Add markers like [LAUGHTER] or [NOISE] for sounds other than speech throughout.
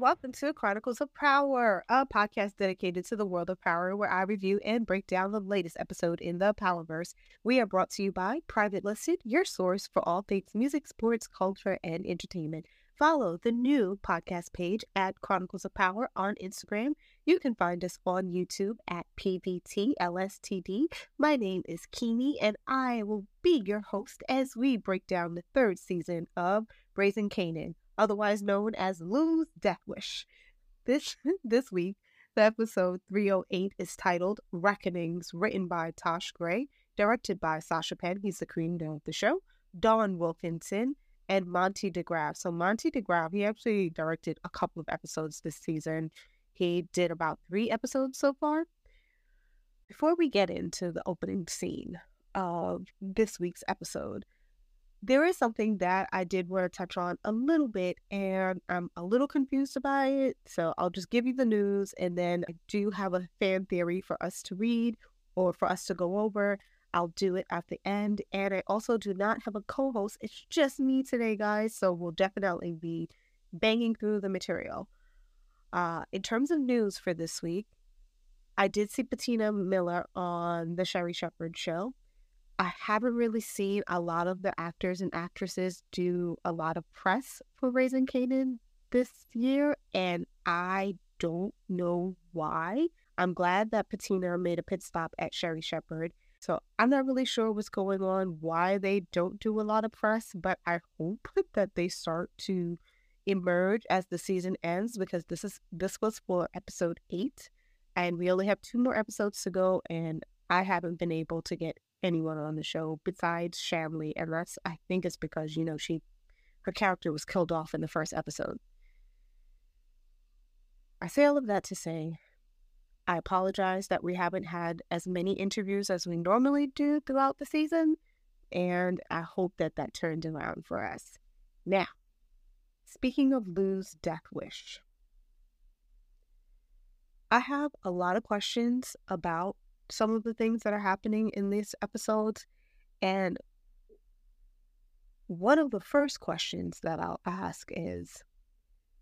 welcome to Chronicles of Power, a podcast dedicated to the world of power where I review and break down the latest episode in the Powerverse. We are brought to you by Private Listed, your source for all things music, sports, culture, and entertainment. Follow the new podcast page at Chronicles of Power on Instagram. You can find us on YouTube at PVTLSTD. My name is Keemie, and I will be your host as we break down the third season of Raising Kanan otherwise known as Lou's Death Wish. This [LAUGHS] this week, the episode 308 is titled Reckonings, written by Tosh Gray, directed by Sascha Penn. He's the creator of the show. Dawn Wilkinson and Monty DeGraff. So Monty DeGraff, he actually directed a couple of episodes this season. He did about three episodes so far. Before we get into the opening scene of this week's episode, there is something that I did want to touch on a little bit, and I'm a little confused about it. So I'll just give you the news, and then I do have a fan theory for us to read or for us to go over. I'll do it at the end. And I also do not have a co host, it's just me today, guys. So we'll definitely be banging through the material. Uh, in terms of news for this week, I did see Patina Miller on the Sherri Shepherd show. I haven't really seen a lot of the actors and actresses do a lot of press for Raising Kanan this year, and I don't know why. I'm glad that Patina made a pit stop at Sherri Shepherd. So I'm not really sure what's going on, why they don't do a lot of press, but I hope [LAUGHS] that they start to emerge as the season ends because this is this was for episode eight and we only have two more episodes to go and I haven't been able to get anyone on the show besides Shamley, and that's I think it's because you know she her character was killed off in the first episode. I say all of that to say I apologize that we haven't had as many interviews as we normally do throughout the season, and I hope that that turned around for us. Now, speaking of Lou's death wish, I have a lot of questions about some of the things that are happening in these episodes. And one of the first questions that I'll ask is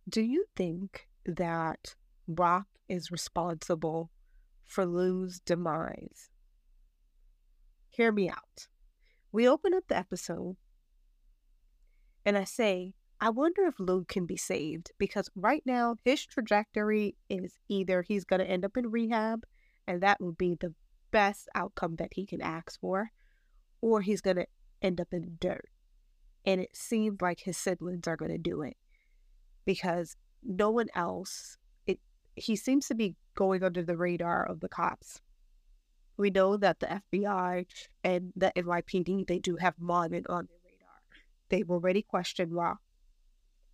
Do you think that Brock is responsible for Lou's demise? Hear me out. We open up the episode and I say, I wonder if Lou can be saved because right now his trajectory is either he's going to end up in rehab and that would be the best outcome that he can ask for, or he's going to end up in dirt. And it seems like his siblings are going to do it because no one else, it, he seems to be going under the radar of the cops. We know that the FBI and the NYPD, they do have Marvin on their radar. They've already questioned Raq.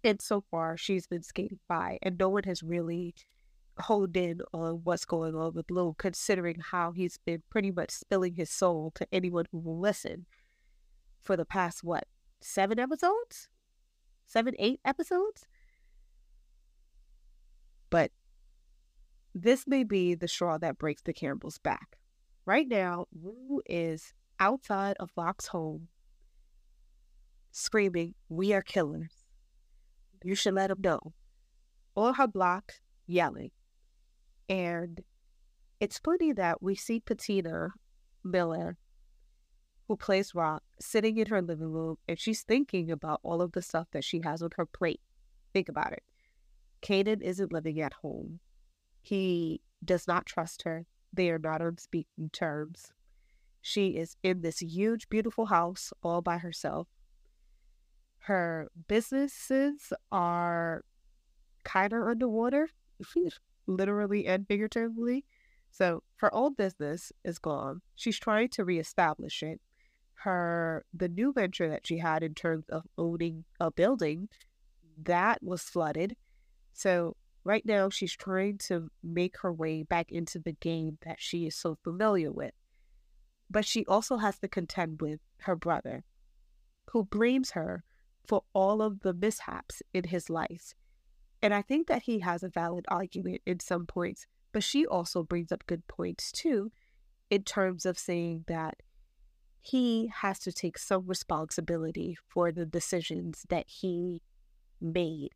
And so far, she's been skating by, and no one has really honed in on what's going on with Lou, considering how he's been pretty much spilling his soul to anyone who will listen for the past, what, seven episodes? Seven, eight episodes? But this may be the straw that breaks the camel's back. Right now, Lou is outside of Locke's home screaming, We are killers. You should let him know. On her block, yelling, and it's funny that we see Patina Miller, who plays Raq, sitting in her living room and she's thinking about all of the stuff that she has on her plate. Think about it. Kanan isn't living at home. He does not trust her. They are not on speaking terms. She is in this huge, beautiful house all by herself. Her businesses are kind of underwater [LAUGHS] literally and figuratively. So her old business is gone. She's trying to reestablish it. Her the new venture that she had in terms of owning a building, that was flooded. So right now she's trying to make her way back into the game that she is so familiar with. But she also has to contend with her brother, who blames her for all of the mishaps in his life and I think that he has a valid argument in some points, but she also brings up good points too, in terms of saying that he has to take some responsibility for the decisions that he made.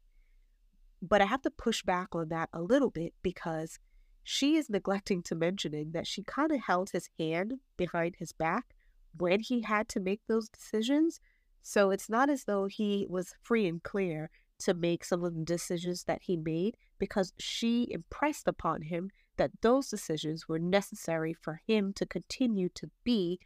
But I have to push back on that a little bit because she is neglecting to mentioning that she kind of held his hand behind his back when he had to make those decisions. So it's not as though he was free and clear to make some of the decisions that he made because she impressed upon him that those decisions were necessary for him to continue to be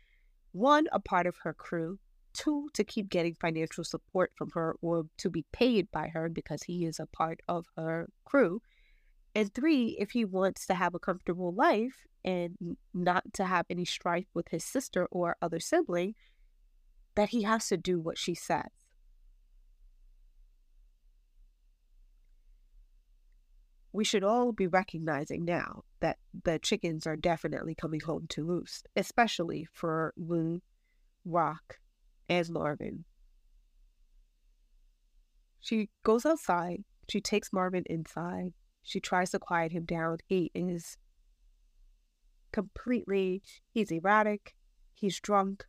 one, a part of her crew, two, to keep getting financial support from her or to be paid by her because he is a part of her crew, and three, if he wants to have a comfortable life and not to have any strife with his sister or other sibling, that he has to do what she says. We should all be recognizing now that the chickens are definitely coming home to roost, especially for Lou, Raq, and Marvin. She goes outside. She takes Marvin inside she tries to quiet him down. He is completely, he's erratic, he's drunk.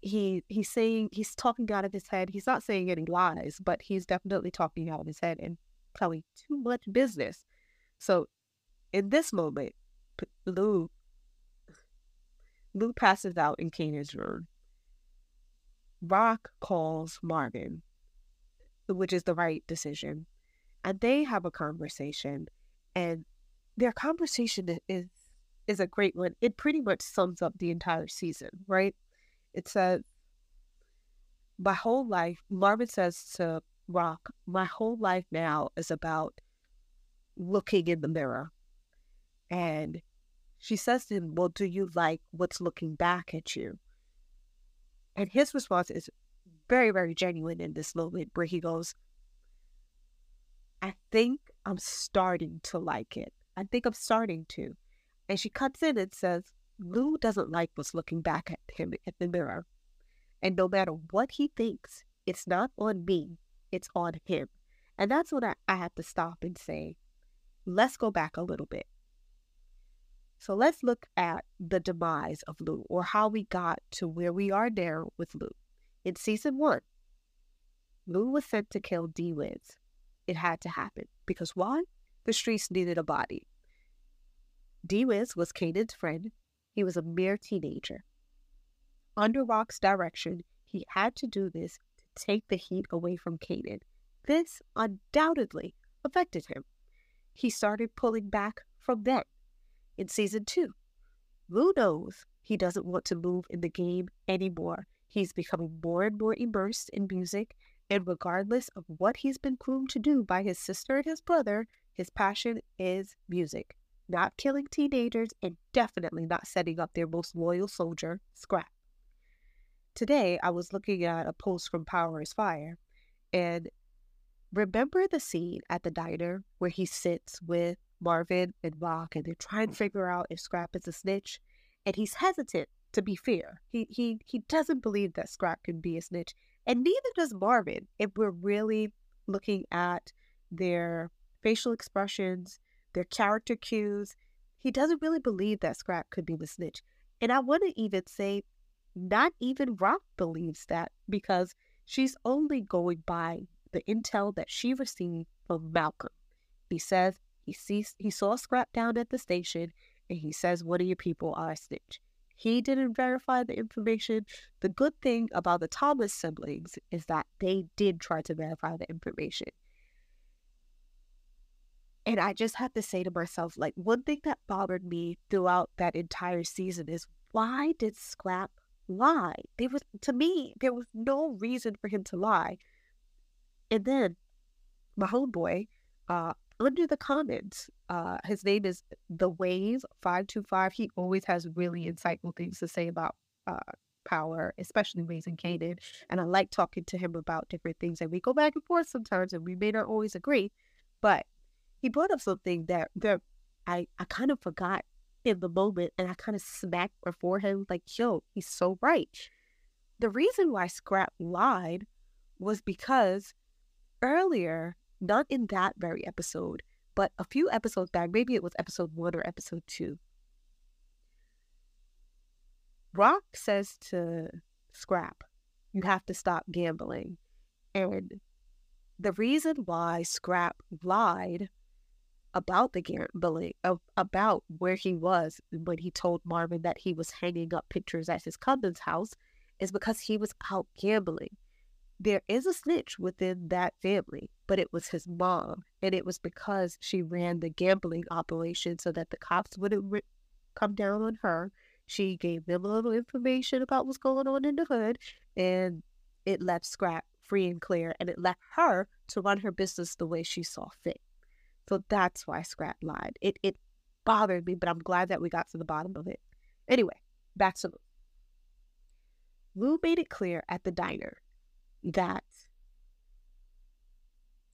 He he's saying he's talking out of his head. He's not saying any lies, but he's definitely talking out of his head and telling too much business. So in this moment, Lou Lou passes out in Kanan's room. Raq calls Marvin, which is the right decision and they have a conversation and their conversation is is a great one it pretty much sums up the entire season right it says my whole life marvin says to Raq my whole life now is about looking in the mirror and she says to him well do you like what's looking back at you and his response is very very genuine in this moment where he goes I think I'm starting to like it. I think I'm starting to. And she cuts in and says, Lou doesn't like what's looking back at him at the mirror. And no matter what he thinks, it's not on me, it's on him. And that's when I, I have to stop and say, let's go back a little bit. So let's look at the demise of Lou or how we got to where we are now with Lou. In season one, Lou was sent to kill D Wiz, it had to happen. Because why? The streets needed a body. D Wiz was Kanan's friend. He was a mere teenager. Under Raq's direction, he had to do this take the heat away from Kanan. This undoubtedly affected him. He started pulling back from then. In season two, Lou knows he doesn't want to move in the game anymore. He's becoming more and more immersed in music and regardless of what he's been groomed to do by his sister and his brother, his passion is music. Not killing teenagers and definitely not setting up their most loyal soldier, Scrap. Today, I was looking at a post from Power is Fire, and remember the scene at the diner where he sits with Marvin and Raq and they're trying to figure out if Scrap is a snitch? And he's hesitant to be fair. He he he doesn't believe that Scrap can be a snitch. And neither does Marvin if we're really looking at their facial expressions, their character cues. He doesn't really believe that Scrap could be the snitch. And I want to even say, not even Raq believes that because she's only going by the intel that she received from Malcolm. He says he sees he saw Scrap down at the station and he says one of your people are a snitch. He didn't verify the information. The good thing about the Thomas siblings is that they did try to verify the information. And I just have to say to myself, like, one thing that bothered me throughout that entire season is why did Scrap lie? There was, to me, there was no reason for him to lie. And then my homeboy, uh, under the comments. Uh, his name is The Wave 525. He always has really insightful things to say about uh, power, especially raising Kanan. And I like talking to him about different things. And we go back and forth sometimes, and we may not always agree. But he brought up something that, that I, I kind of forgot in the moment, and I kind of smacked before forehead like, yo, he's so right. The reason why Scrap lied was because earlier not in that very episode, but a few episodes back, maybe it was episode one or episode two. Raq says to Scrap, You have to stop gambling. And the reason why Scrap lied about the gambling, of, about where he was when he told Marvin that he was hanging up pictures at his cousin's house, is because he was out gambling. There is a snitch within that family, but it was his mom. And it was because she ran the gambling operation so that the cops wouldn't re- come down on her. She gave them a little information about what's going on in the hood, and it left Scrap free and clear, and it left her to run her business the way she saw fit. So that's why Scrap lied. It it bothered me, but I'm glad that we got to the bottom of it. Anyway, back to Lou. Lou made it clear at the diner that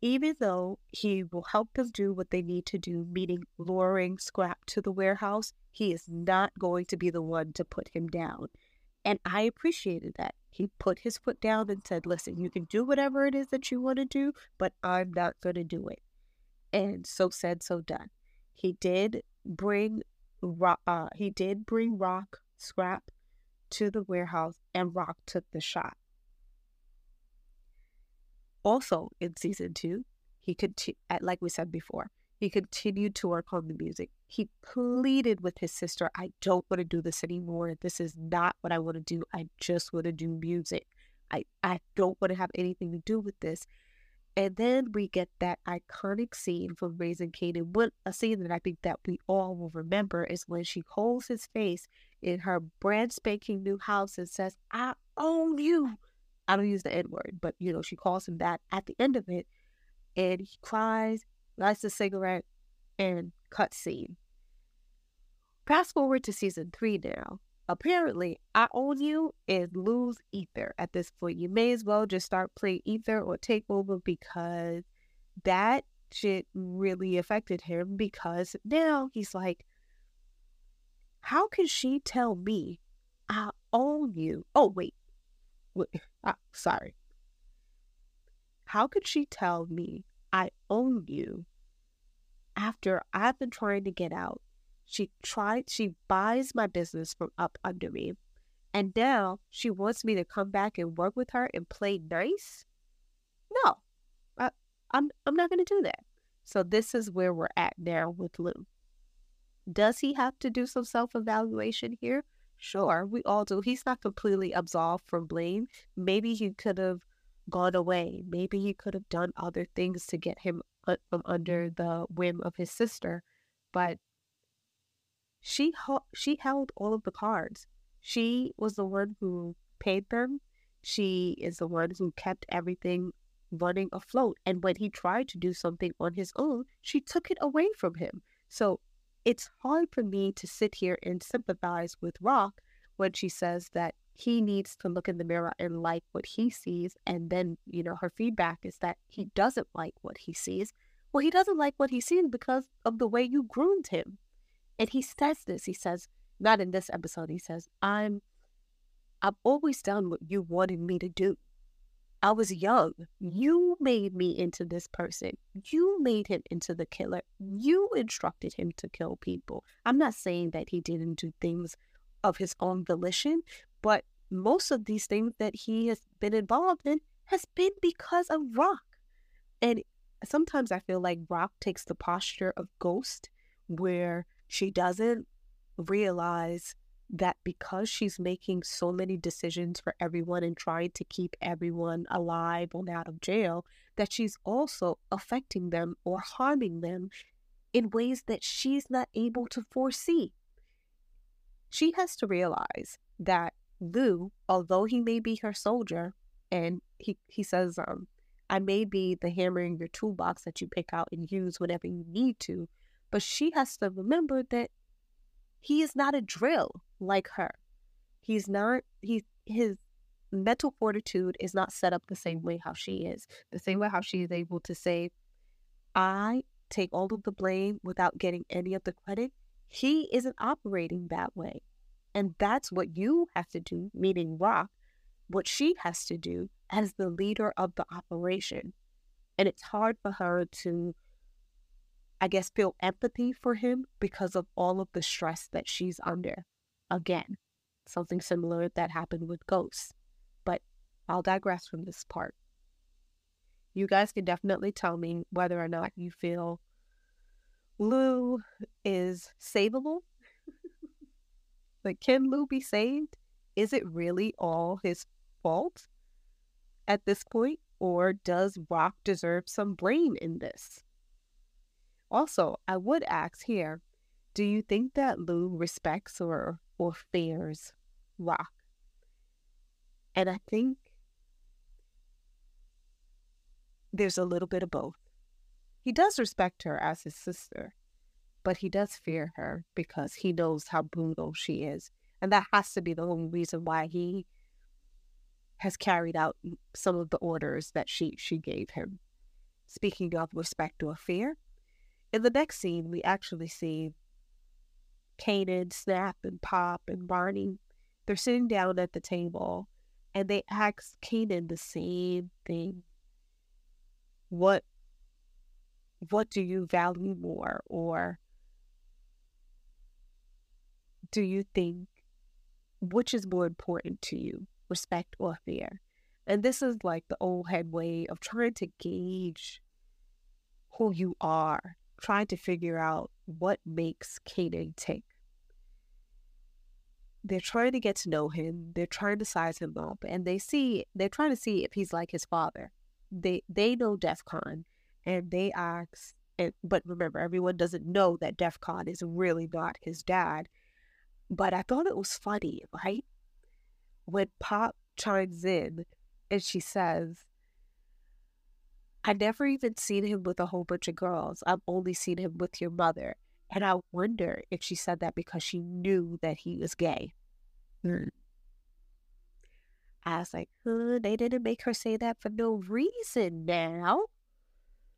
even though he will help them do what they need to do, meaning luring Scrap to the warehouse, he is not going to be the one to put him down. And I appreciated that. He put his foot down and said, Listen, you can do whatever it is that you want to do, but I'm not going to do it. And so said, so done. He did bring Raq, uh, he did bring Raq scrap to the warehouse, and Raq took the shot. Also, in season two, he could, like we said before, he continued to work on the music. He pleaded with his sister, I don't want to do this anymore. This is not what I want to do. I just want to do music. I, I don't want to have anything to do with this. And then we get that iconic scene from Raising Kanan. What a scene that I think that we all will remember is when she holds his face in her brand spanking new house and says, I own you. I don't use the N word, but you know, she calls him that at the end of it. And he cries, lights a cigarette, and cut scene. Fast forward to season three now. Apparently, I Own You is Lou's Ether at this point. You may as well just start playing Ether or Take Over because that shit really affected him because now he's like, how can she tell me I own you? Oh, wait. wait uh, [LAUGHS] sorry. How could she tell me I own you after I've been trying to get out she tried, she buys my business from up under me. And now she wants me to come back and work with her and play nice? No, I, I'm, I'm not going to do that. So this is where we're at now with Lou. Does he have to do some self evaluation here? Sure, we all do. He's not completely absolved from blame. Maybe he could have gone away. Maybe he could have done other things to get him uh, from under the whim of his sister. But she she held all of the cards. She was the one who paid them. She is the one who kept everything running afloat. And when he tried to do something on his own, she took it away from him. So it's hard for me to sit here and sympathize with Raq when she says that he needs to look in the mirror and like what he sees. And then, you know, her feedback is that he doesn't like what he sees. Well, he doesn't like what he sees because of the way you groomed him. And he says this. He says, not in this episode, he says, I'm I've always done what you wanted me to do. I was young. You made me into this person. You made him into the killer. You instructed him to kill people. I'm not saying that he didn't do things of his own volition, but most of these things that he has been involved in has been because of Raq. And sometimes I feel like Raq takes the posture of Ghost, where she doesn't realize that because she's making so many decisions for everyone and trying to keep everyone alive and out of jail, that she's also affecting them or harming them in ways that she's not able to foresee. She has to realize that Lou, although he may be her soldier, and he, he says, um, I may be the hammer in your toolbox that you pick out and use whenever you need to, but she has to remember that he is not a drill like her. He's not, he, his mental fortitude is not set up the same way how she is. The same way how she is able to say, I take all of the blame without getting any of the credit. He isn't operating that way. And that's what you have to do, meaning Raq, what she has to do as the leader of the operation. And it's hard for her to I guess, feel empathy for him because of all of the stress that she's under. Again, something similar that happened with Ghost. But I'll digress from this part. You guys can definitely tell me whether or not you feel Lou is savable. [LAUGHS] like, can Lou be saved? Is it really all his fault at this point? Or does Raq deserve some blame in this? Also, I would ask here do you think that Lou respects or, or fears Raq? And I think there's a little bit of both. He does respect her as his sister, but he does fear her because he knows how brutal she is. And that has to be the only reason why he has carried out some of the orders that she, she gave him. Speaking of respect or fear, in the next scene, we actually see Kanan, Snap, and Pop and Barney. They're sitting down at the table and they ask Kanan the same thing what what do you value more or do you think which is more important to you respect or fear and this is like the old head way of trying to gauge who you are trying to figure out what makes Kanan tick they're trying to get to know him they're trying to size him up and they see they're trying to see if he's like his father they they know DEF CON and they ask and but remember everyone doesn't know that DEF CON is really not his dad. But I thought it was funny, right? When Pop chimes in and she says, I never even seen him with a whole bunch of girls. I've only seen him with your mother. And I wonder if she said that because she knew that he was gay. Mm. I was like, huh, they didn't make her say that for no reason now.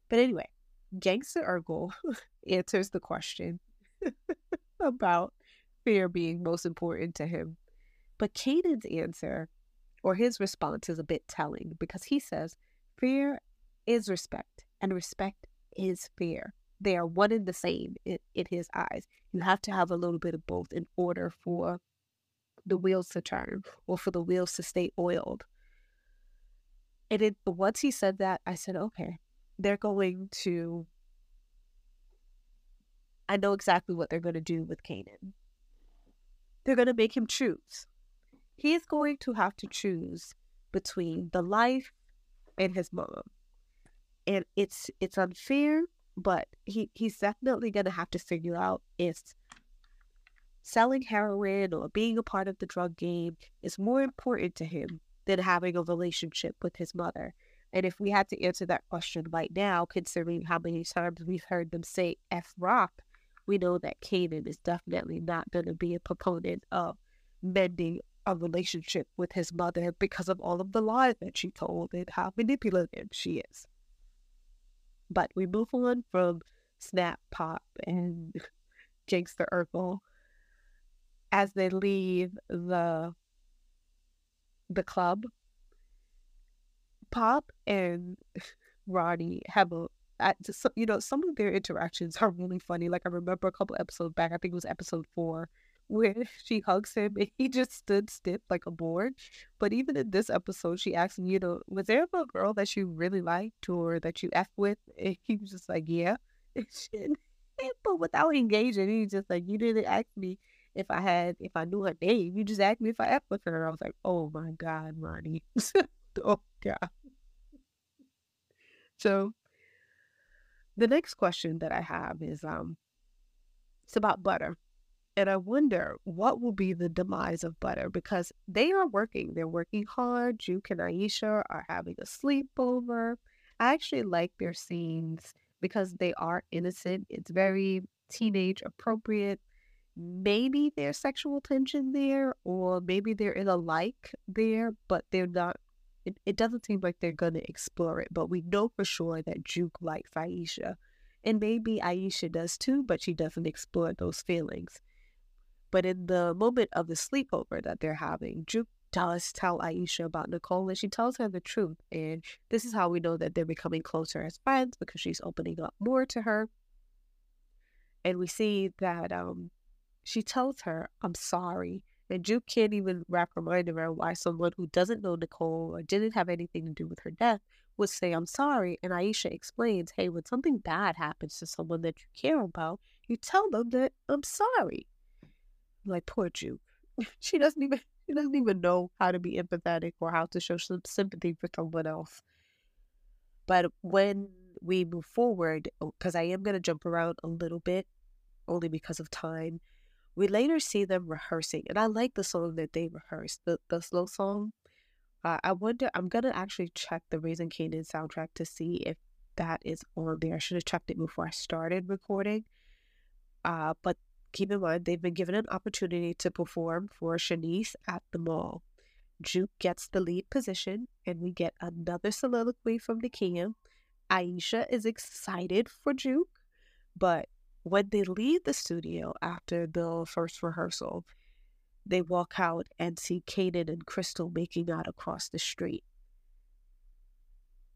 But anyway, Gangsta Urkel [LAUGHS] answers the question [LAUGHS] about fear being most important to him. But Kanan's answer or his response is a bit telling because he says fear is respect and respect is fear. They are one and the same in, in his eyes. You have to have a little bit of both in order for the wheels to turn or for the wheels to stay oiled. And it, once he said that, I said, okay, they're going to, I know exactly what they're going to do with Kanan. They're going to make him choose. He's going to have to choose between the life and his mom. And it's it's unfair, but he, he's definitely gonna have to figure out if selling heroin or being a part of the drug game is more important to him than having a relationship with his mother. And if we had to answer that question right now, considering how many times we've heard them say F Raq, we know that Kanan is definitely not going to be a proponent of mending a relationship with his mother because of all of the lies that she told and how manipulative she is. But we move on from Snap Pop and [LAUGHS] Jinx the Urkel as they leave the the club, Pop and [LAUGHS] Ronnie have a you know some of their interactions are really funny. Like I remember a couple episodes back, I think it was episode four, where she hugs him and he just stood stiff like a board. But even in this episode, she asked him, you know, was there a girl that you really liked or that you f with? And he was just like, yeah. [LAUGHS] she but without engaging, he's just like, you didn't ask me if I had if I knew her name. You just asked me if I F with her. I was like, oh my God, Ronnie. [LAUGHS] oh God. So the next question that I have is um it's about butter. And I wonder what will be the demise of Butter because they are working. They're working hard. Juke and Aisha are having a sleepover. I actually like their scenes because they are innocent. It's very teenage appropriate maybe there's sexual tension there or maybe there is a like there, but they're not it, it doesn't seem like they're gonna explore it, but we know for sure that Juke likes Aisha. And maybe Aisha does too, but she doesn't explore those feelings. But in the moment of the sleepover that they're having, Juke does tell Aisha about Nicole and she tells her the truth. And this is how we know that they're becoming closer as friends because she's opening up more to her. And we see that um, she tells her, I'm sorry. And Juke can't even wrap her mind around why someone who doesn't know Nicole or didn't have anything to do with her death would say, I'm sorry. And Aisha explains, hey, when something bad happens to someone that you care about, you tell them that I'm sorry. Like, poor Juke. [LAUGHS] she doesn't even she doesn't even know how to be empathetic or how to show some sympathy for someone else. But when we move forward, because I am going to jump around a little bit, only because of time, we later see them rehearsing. And I like the song that they rehearsed, the, the slow song. Uh, I wonder, I'm to actually check the Raising Kanan soundtrack to see if that is on there. I should have checked it before I started recording. Uh, but keep in mind, they've been given an opportunity to perform for Shanice at the mall. Juke gets the lead position, and we get another soliloquy from Nakia. Aisha is excited for Juke, but when they leave the studio after the first rehearsal, they walk out and see Kanan and Crystal making out across the street.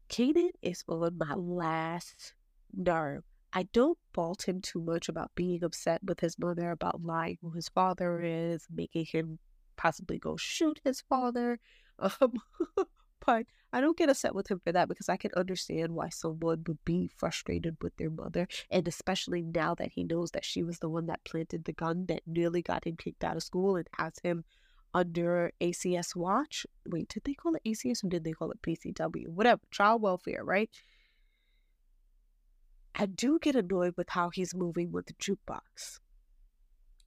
Kanan is on my last nerve. I don't fault him too much about being upset with his mother about lying who his father is, making him possibly go shoot his father. [LAUGHS] Um, but I don't get upset with him for that because I can understand why someone would be frustrated with their mother. And especially now that he knows that she was the one that planted the gun that nearly got him kicked out of school and has him under ACS watch. Wait, did they call it ACS or did they call it PCW? Whatever, child welfare, right? I do get annoyed with how he's moving with the jukebox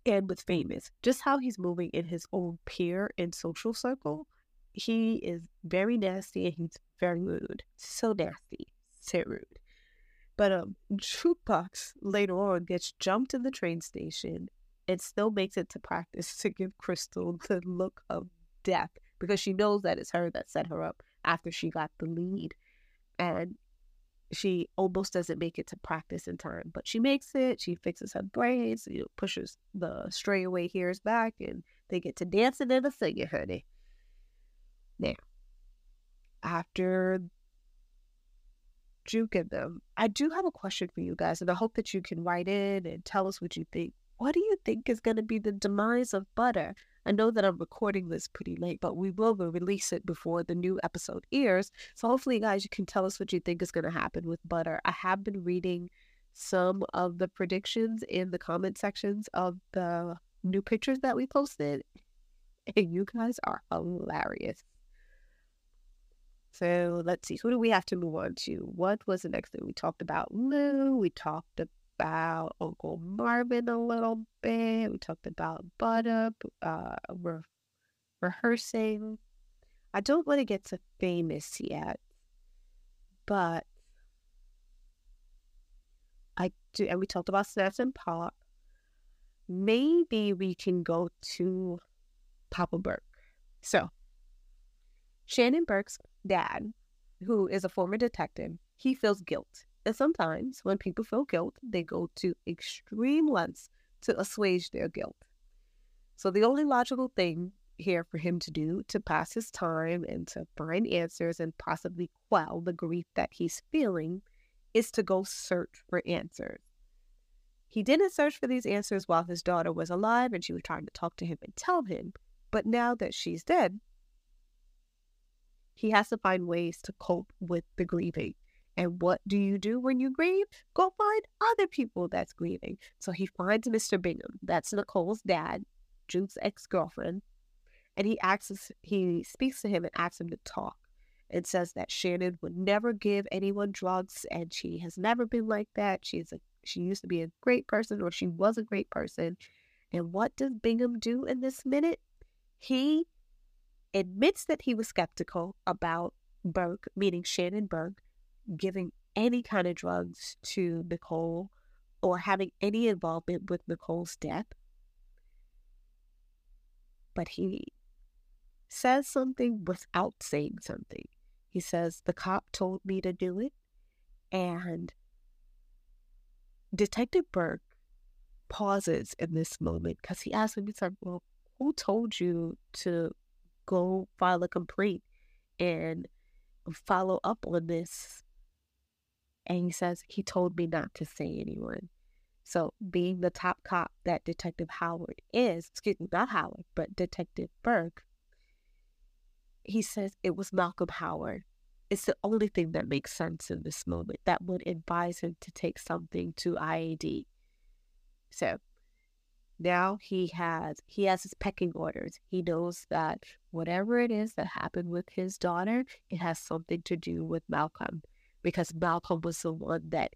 and with famous, just how he's moving in his own peer and social circle. He is very nasty and he's very rude. So nasty, so rude. But um, jukebox later on gets jumped in the train station and still makes it to practice to give Crystal the look of death because she knows that it's her that set her up after she got the lead. And she almost doesn't make it to practice in time, but she makes it. She fixes her braids, you know, pushes the stray away hairs back, and they get to dancing and a singing, honey. Now, after juking them, I do have a question for you guys, and I hope that you can write in and tell us what you think. What do you think is going to be the demise of Butter? I know that I'm recording this pretty late, but we will release it before the new episode airs. So hopefully, guys, you can tell us what you think is going to happen with Butter. I have been reading some of the predictions in the comment sections of the new pictures that we posted, and you guys are hilarious. So let's see, who do we have to move on to? What was the next thing we talked about? Lou, we talked about Uncle Marvin a little bit. We talked about Butter, uh, re- rehearsing. I don't want to get to famous yet, but I do, and we talked about Snaps and Pop. Maybe we can go to Papa Burke. So, Shannon Burke's dad, who is a former detective, he feels guilt and sometimes when people feel guilt, they go to extreme lengths to assuage their guilt. So the only logical thing here for him to do to pass his time and to find answers and possibly quell the grief that he's feeling is to go search for answers. He didn't search for these answers while his daughter was alive and she was trying to talk to him and tell him, but now that she's dead, he has to find ways to cope with the grieving. And what do you do when you grieve? Go find other people that's grieving. So he finds Mr. Bingham. That's Nicole's dad, Juke's ex-girlfriend. And he asks he speaks to him and asks him to talk and says that Shannon would never give anyone drugs and she has never been like that. She's a she used to be a great person or she was a great person. And what does Bingham do in this minute? He admits that he was skeptical about Burke, meaning Shannon Burke, giving any kind of drugs to Nicole or having any involvement with Nicole's death. But he says something without saying something. He says, The cop told me to do it. And Detective Burke pauses in this moment because he asks he's like, Well, who told you to go file a complaint and follow up on this and he says, He told me not to say anyone. So, being the top cop that Detective Howard is, excuse me, not Howard, but Detective Burke, he says it was Malcolm Howard. It's the only thing that makes sense in this moment that would advise him to take something to IAD. So now he has he has his pecking orders. He knows that whatever it is that happened with his daughter, it has something to do with Malcolm because Malcolm was the one that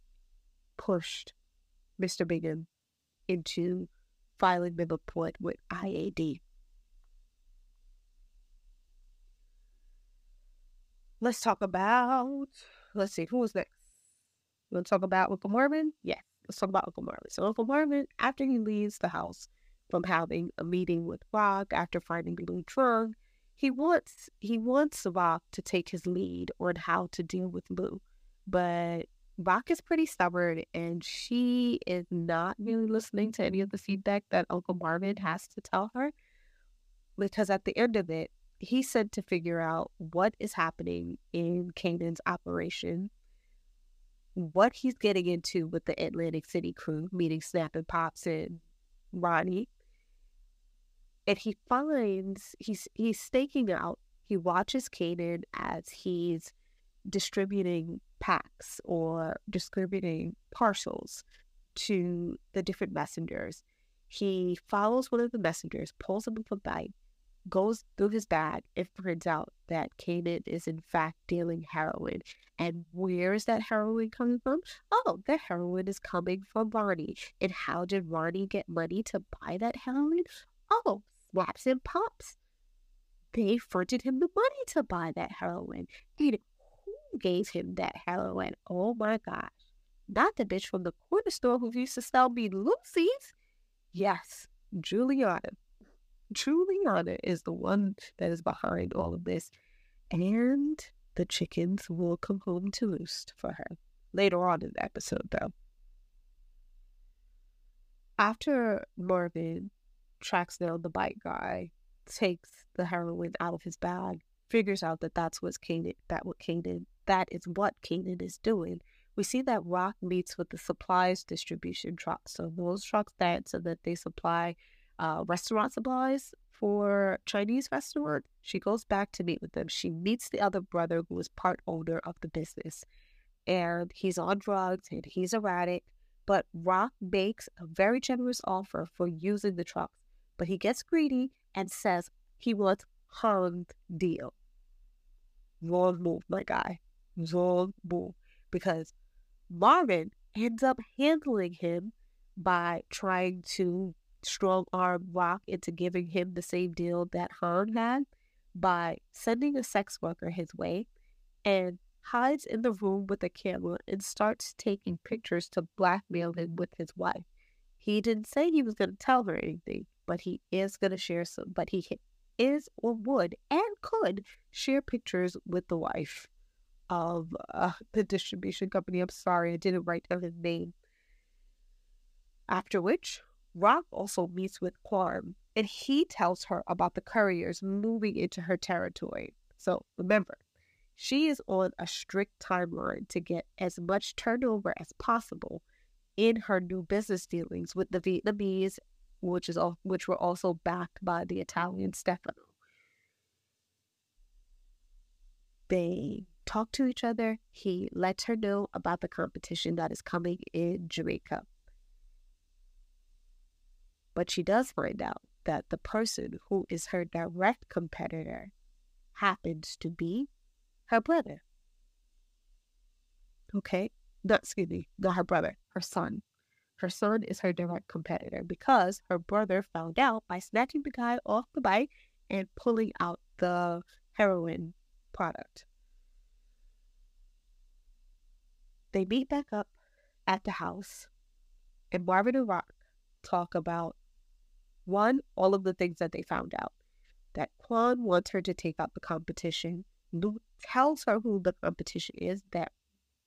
pushed Mr. Bingham into filing the report with IAD. Let's talk about, let's see, who was next? You want to talk about Uncle Marvin? Yeah, let's talk about Uncle Marvin. So Uncle Marvin, after he leaves the house from having a meeting with Raq after finding the blue trunk, he wants he wants Raq to take his lead on how to deal with Lou. But Raq is pretty stubborn and she is not really listening to any of the feedback that Uncle Marvin has to tell her. Because at the end of it, he's sent to figure out what is happening in Kanan's operation, what he's getting into with the Atlantic City crew, meeting Snap and Pops and Ronnie. And he finds he's he's staking out. He watches Kanan as he's distributing packs or distributing parcels to the different messengers. He follows one of the messengers, pulls him up a bike, goes through his bag, and finds out that Kanan is in fact dealing heroin. And where is that heroin coming from? Oh, the heroin is coming from Barney. And how did Barney get money to buy that heroin? Oh, Snaps and Pops. They fronted him the money to buy that heroin. And gave him that heroin. Oh my gosh. Not the bitch from the corner store who used to sell me loosies. Yes, Juliana. Juliana is the one that is behind all of this. And the chickens will come home to roost for her later on in the episode, though. After Marvin tracks down the bike guy, takes the heroin out of his bag, figures out that that's what's Kanan, that what Kanan that is what Kanan is doing. We see that Raq meets with the supplies distribution trucks. So those trucks that so that they supply uh, restaurant supplies for Chinese restaurant. She goes back to meet with them. She meets the other brother who is part owner of the business, and he's on drugs and he's erratic. But Raq makes a very generous offer for using the trucks, but he gets greedy and says he wants hung deal. Wrong move, my guy move because Marvin ends up handling him by trying to strong arm Raq into giving him the same deal that Han had by sending a sex worker his way and hides in the room with a camera and starts taking pictures to blackmail him with his wife. He didn't say he was going to tell her anything, but he is going to share some, but he is or would and could share pictures with the wife of uh, the distribution company. I'm sorry, I didn't write down his name. After which, Raq also meets with Quan, and he tells her about the couriers moving into her territory. So remember, she is on a strict timeline to get as much turnover as possible in her new business dealings with the Vietnamese, which is all, which were also backed by the Italian Stefano. They talk to each other. He lets her know about the competition that is coming in Jamaica. But she does find out that the person who is her direct competitor happens to be her brother. Okay? Not, excuse me, not her brother, her son. Her son is her direct competitor because her brother found out by snatching the guy off the bike and pulling out the heroin product. They meet back up at the house, and Marvin and Raq talk about one, all of the things that they found out. That Quan wants her to take up the competition. Lou tells her who the competition is, that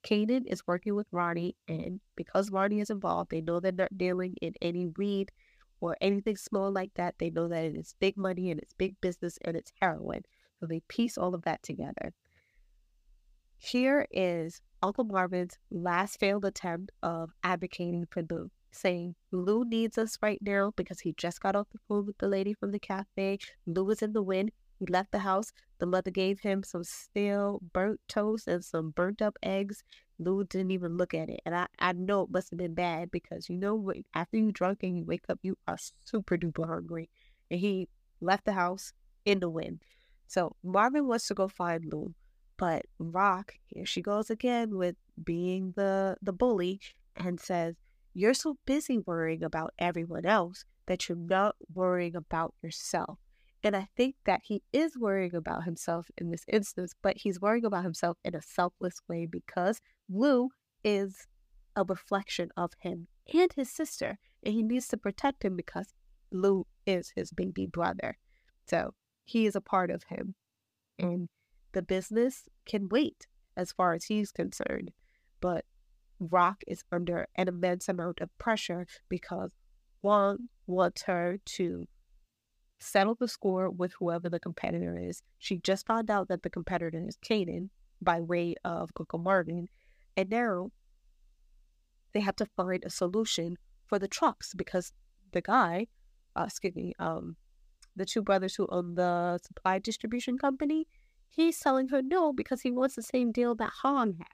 Kanan is working with Ronnie, and because Ronnie is involved, they know they're not dealing in any weed or anything small like that. They know that it is big money and it's big business and it's heroin. So they piece all of that together. Here is Uncle Marvin's last failed attempt of advocating for Lou. saying Lou needs us right now because he just got off the phone with the lady from the cafe. Lou was in the wind. He left the house. The mother gave him some stale burnt toast and some burnt up eggs. Lou didn't even look at it. And I, I know it must have been bad because you know, after you drunk and you wake up, you are super duper hungry. And he left the house in the wind. So Marvin wants to go find Lou. But Raq, here she goes again with being the, the bully and says, You're so busy worrying about everyone else that you're not worrying about yourself. And I think that he is worrying about himself in this instance, but he's worrying about himself in a selfless way because Lou is a reflection of him and his sister, and he needs to protect him because Lou is his baby brother. So he is a part of him. And the business can wait as far as he's concerned. But Raq is under an immense amount of pressure because Wong wants her to settle the score with whoever the competitor is. She just found out that the competitor is Kanan by way of Coco Marvin. And now they have to find a solution for the trucks because the guy, uh, excuse me, um, the two brothers who own the supply distribution company, he's telling her no because he wants the same deal that Han has.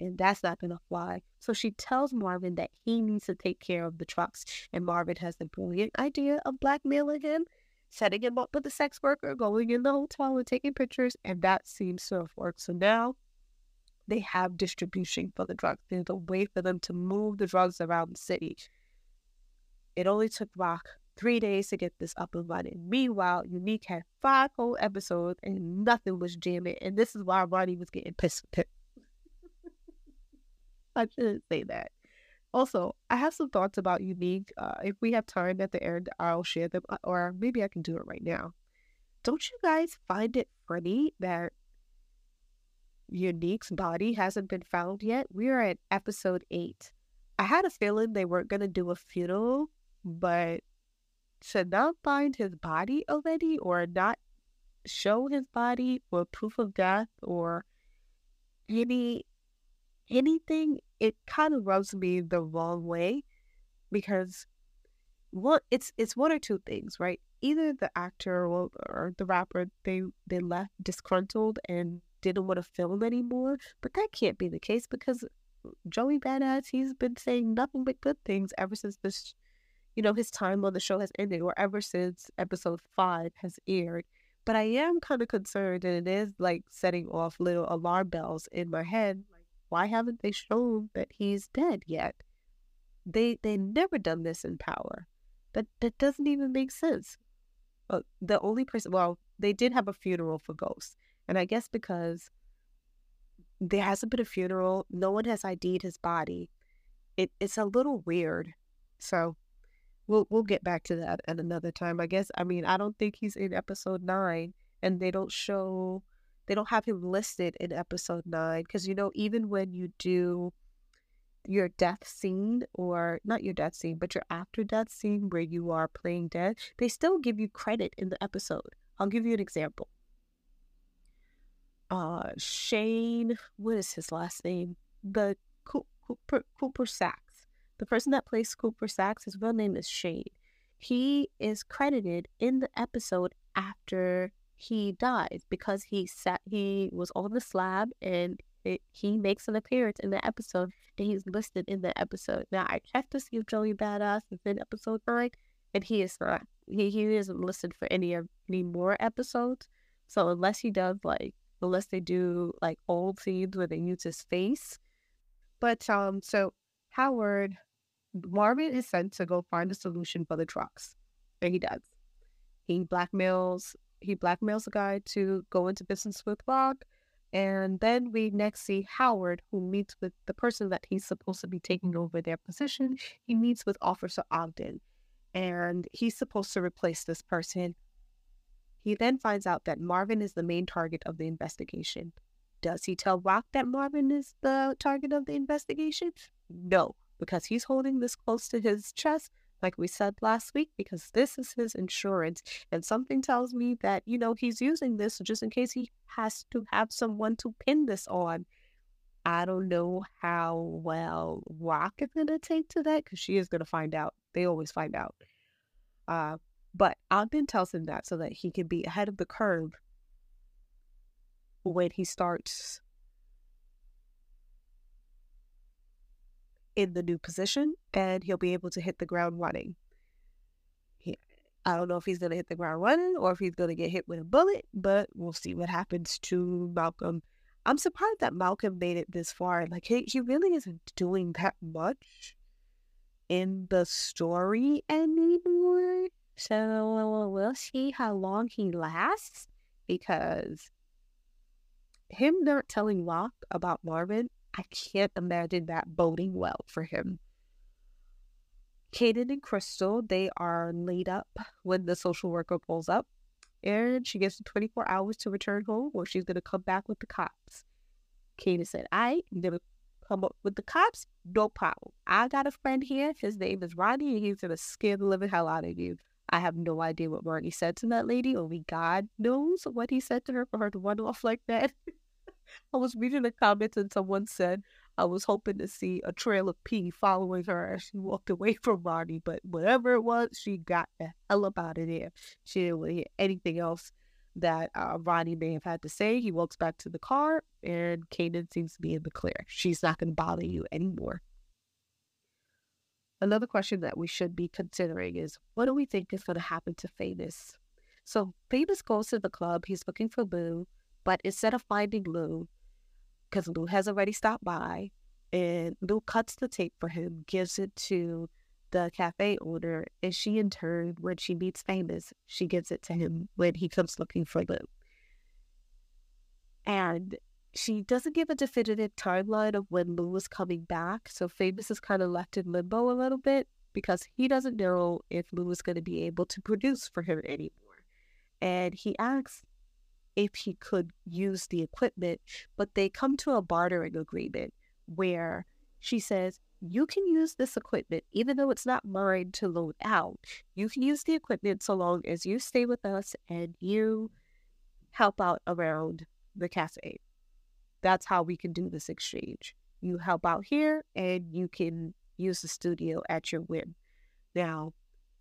And that's not going to fly. So she tells Marvin that he needs to take care of the trucks. And Marvin has the brilliant idea of blackmailing him, setting him up with a sex worker, going in the hotel and taking pictures. And that seems to have worked. So now they have distribution for the drugs. There's a way for them to move the drugs around the city. It only took Raq three days to get this up and running. Meanwhile, Unique had five whole episodes and nothing was jamming. And this is why Ronnie was getting pissed. [LAUGHS] I shouldn't say that. Also, I have some thoughts about Unique. Uh, if we have time at the end, I'll share them, uh, or maybe I can do it right now. Don't you guys find it funny that Unique's body hasn't been found yet? We are at episode eight. I had a feeling they weren't going to do a funeral, but to not find his body already or not show his body or proof of death or any anything, it kind of rubs me the wrong way because what it's it's one or two things, right? Either the actor or, or the rapper they they left disgruntled and didn't want to film anymore, but that can't be the case because Joey Badass he's been saying nothing but good things ever since this you know, his time on the show has ended or ever since episode five has aired. But I am kind of concerned, and it is like setting off little alarm bells in my head. Like, why haven't they shown that he's dead yet? They they never done this in Power. That that doesn't even make sense. But the only person, well, they did have a funeral for Ghost, and I guess because there hasn't been a funeral, no one has ID'd his body. It it's a little weird. So we'll we'll get back to that at another time. I guess. I mean, I don't think he's in episode nine, and they don't show, they don't have him listed in episode nine because you know even when you do your death scene or not your death scene but your after death scene where you are playing dead they still give you credit in the episode i'll give you an example uh shane what is his last name the cooper cooper Saxe the person that plays Cooper Saxe, his real name is Shane. He is credited in the episode after he dies because he sat he was on the slab and it, he makes an appearance in the episode and he's listed in the episode. Now I checked to see if Joey Badass is in episode nine, and he is not. He he isn't listed for any of any more episodes. So unless he does like unless they do like old scenes where they use his face. But um so Howard, Marvin is sent to go find a solution for the trucks. And he does. He blackmails he blackmails the guy to go into business with Raq. And then we next see Howard, who meets with the person that he's supposed to be taking over their position. He meets with Officer Ogden, and he's supposed to replace this person. He then finds out that Marvin is the main target of the investigation. Does he tell Raq that Marvin is the target of the investigation? No, because he's holding this close to his chest, like we said last week, because this is his insurance. And something tells me that, you know, he's using this just in case he has to have someone to pin this on. I don't know how well Raq is going to take to that because she is going to find out. They always find out. Uh, but Ogden tells him that so that he can be ahead of the curve when he starts in the new position and he'll be able to hit the ground running. I don't know if he's going to hit the ground running or if he's going to get hit with a bullet, but we'll see what happens to Malcolm. I'm surprised that Malcolm made it this far. Like, he, he really isn't doing that much in the story anymore. So we'll see how long he lasts because him not telling Raq about Marvin I can't imagine that boding well for him. Kanan and Crystal, they are laid up when the social worker pulls up, and she gives gets 24 hours to return home or she's going to come back with the cops. Kanan said, I am going to come up with the cops, no problem. I got a friend here. His name is Ronnie, and he's going to scare the living hell out of you. I have no idea what Ronnie said to that lady. Only God knows what he said to her for her to run off like that. [LAUGHS] I was reading the comments and someone said I was hoping to see a trail of pee following her as she walked away from Ronnie, but whatever it was, she got the hell up out of there. She didn't want to hear anything else that uh, Ronnie may have had to say. He walks back to the car, and Kanan seems to be in the clear. She's not going to bother you anymore. Another question that we should be considering is what do we think is going to happen to Famous? So Famous goes to the club. He's looking for Lou. But instead of finding Lou, because Lou has already stopped by, and Lou cuts the tape for him, gives it to the cafe owner, and she in turn, when she meets Famous, she gives it to him when he comes looking for Lou. And she doesn't give a definitive timeline of when Lou is coming back, so Famous is kind of left in limbo a little bit because he doesn't know if Lou is going to be able to produce for him anymore. And he asks if he could use the equipment, but they come to a bartering agreement where she says, You can use this equipment, even though it's not mine to load out. You can use the equipment so long as you stay with us and you help out around the cafe. That's how we can do this exchange. You help out here and you can use the studio at your whim. Now,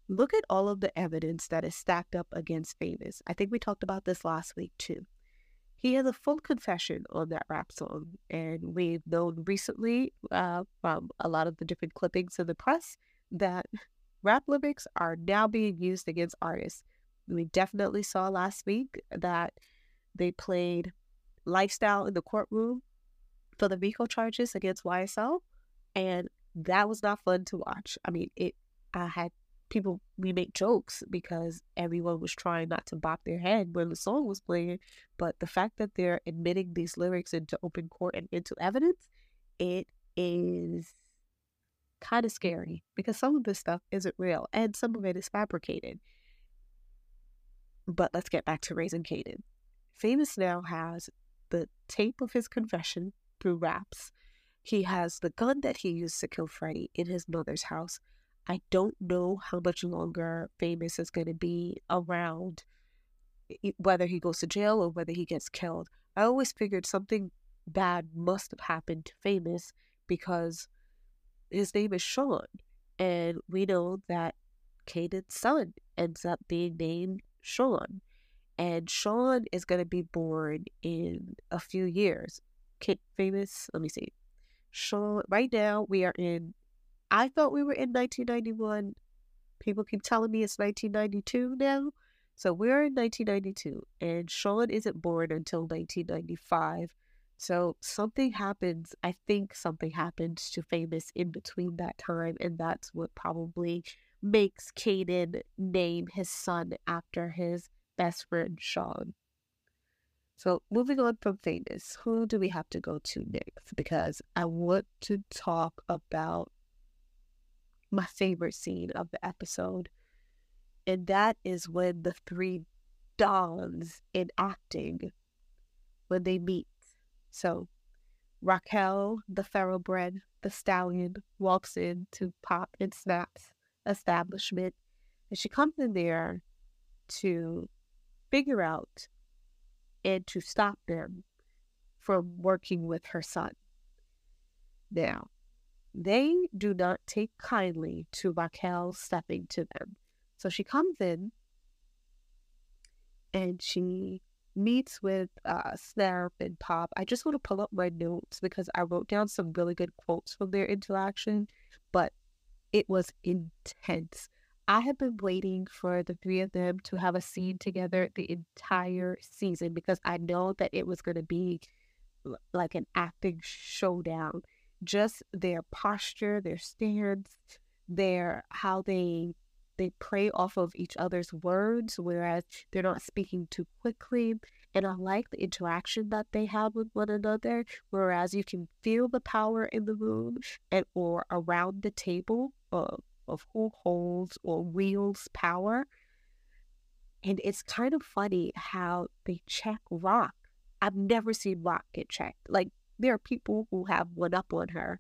Look at all of the evidence that is stacked up against Famous. I think we talked about this last week too. He has a full confession on that rap song, and we've known recently uh, from a lot of the different clippings in the press that rap lyrics are now being used against artists. We definitely saw last week that they played Lifestyle in the courtroom for the RICO charges against YSL, and that was not fun to watch. I mean, it I had people we make jokes because everyone was trying not to bop their head when the song was playing but the fact that they're admitting these lyrics into open court and into evidence it is kind of scary because some of this stuff isn't real and some of it is fabricated but let's get back to raising Kanan. Famous now has the tape of his confession through raps. He has the gun that he used to kill Freddie in his mother's house. I don't know how much longer Famous is going to be around, whether he goes to jail or whether he gets killed. I always figured something bad must have happened to Famous because his name is Sean. And we know that Kanan's son ends up being named Sean. And Sean is going to be born in a few years. Kate famous, let me see. Sean, right now we are in I thought we were in 1991. People keep telling me it's 1992 now. So we're in 1992, and Sean isn't born until 1995. So something happens. I think something happens to Famous in between that time, and that's what probably makes Kanan name his son after his best friend Sean. So moving on from Famous, who do we have to go to next? Because I want to talk about my favorite scene of the episode. And that is when the three dons in acting when they meet. So Raquel, the thoroughbred, the stallion, walks into Pop and Snap's establishment. And she comes in there to figure out and to stop them from working with her son. Now, they do not take kindly to Raquel stepping to them. So she comes in and she meets with uh, Snap and Pop. I just want to pull up my notes because I wrote down some really good quotes from their interaction, but it was intense. I have been waiting for the three of them to have a scene together the entire season because I know that it was going to be like an acting showdown. Just their posture, their stance, their how they they prey off of each other's words, whereas they're not speaking too quickly. And I like the interaction that they have with one another, whereas you can feel the power in the room and or around the table of, of who holds or wields power. And it's kind of funny how they check Raq. I've never seen Raq get checked. Like there are people who have one up on her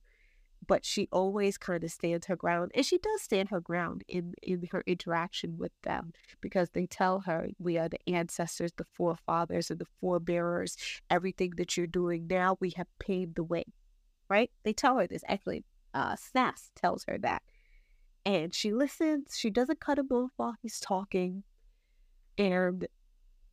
but she always kind of stands her ground and she does stand her ground in in her interaction with them because they tell her we are the ancestors the forefathers and the forebearers. Everything that you're doing now we have paved the way right? They tell her this. Actually uh snaps tells her that and she listens. She doesn't cut him off while he's talking and